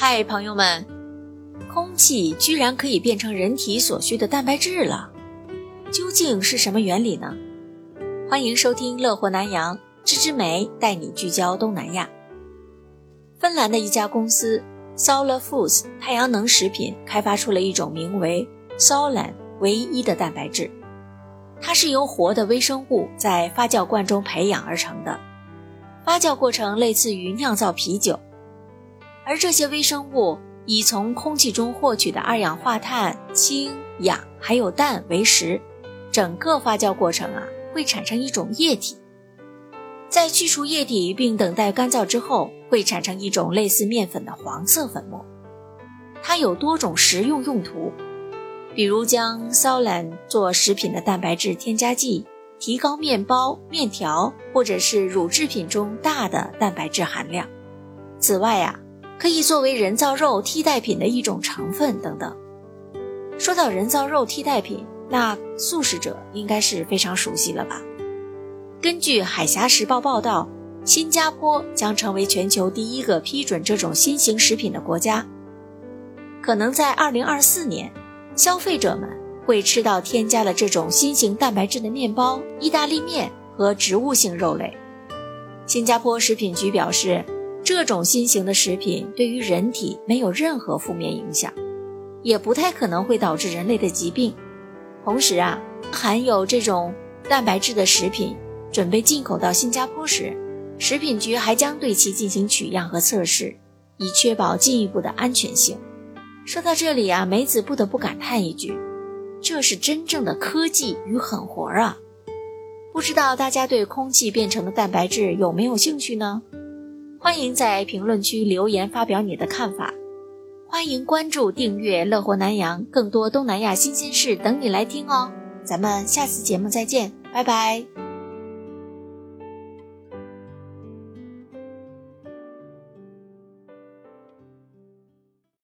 嗨，朋友们，空气居然可以变成人体所需的蛋白质了，究竟是什么原理呢？欢迎收听乐活南洋，芝芝梅带你聚焦东南亚。芬兰的一家公司 Solar Foods 太阳能食品开发出了一种名为 Solan 唯一的蛋白质，它是由活的微生物在发酵罐中培养而成的，发酵过程类似于酿造啤酒。而这些微生物以从空气中获取的二氧化碳、氢、氧还有氮为食，整个发酵过程啊会产生一种液体，在去除液体并等待干燥之后，会产生一种类似面粉的黄色粉末。它有多种食用用途，比如将骚兰做食品的蛋白质添加剂，提高面包、面条或者是乳制品中大的蛋白质含量。此外啊。可以作为人造肉替代品的一种成分等等。说到人造肉替代品，那素食者应该是非常熟悉了吧？根据《海峡时报》报道，新加坡将成为全球第一个批准这种新型食品的国家。可能在2024年，消费者们会吃到添加了这种新型蛋白质的面包、意大利面和植物性肉类。新加坡食品局表示。这种新型的食品对于人体没有任何负面影响，也不太可能会导致人类的疾病。同时啊，含有这种蛋白质的食品准备进口到新加坡时，食品局还将对其进行取样和测试，以确保进一步的安全性。说到这里啊，梅子不得不感叹一句：这是真正的科技与狠活啊！不知道大家对空气变成的蛋白质有没有兴趣呢？欢迎在评论区留言发表你的看法，欢迎关注订阅乐活南洋，更多东南亚新鲜事等你来听哦。咱们下次节目再见，拜拜。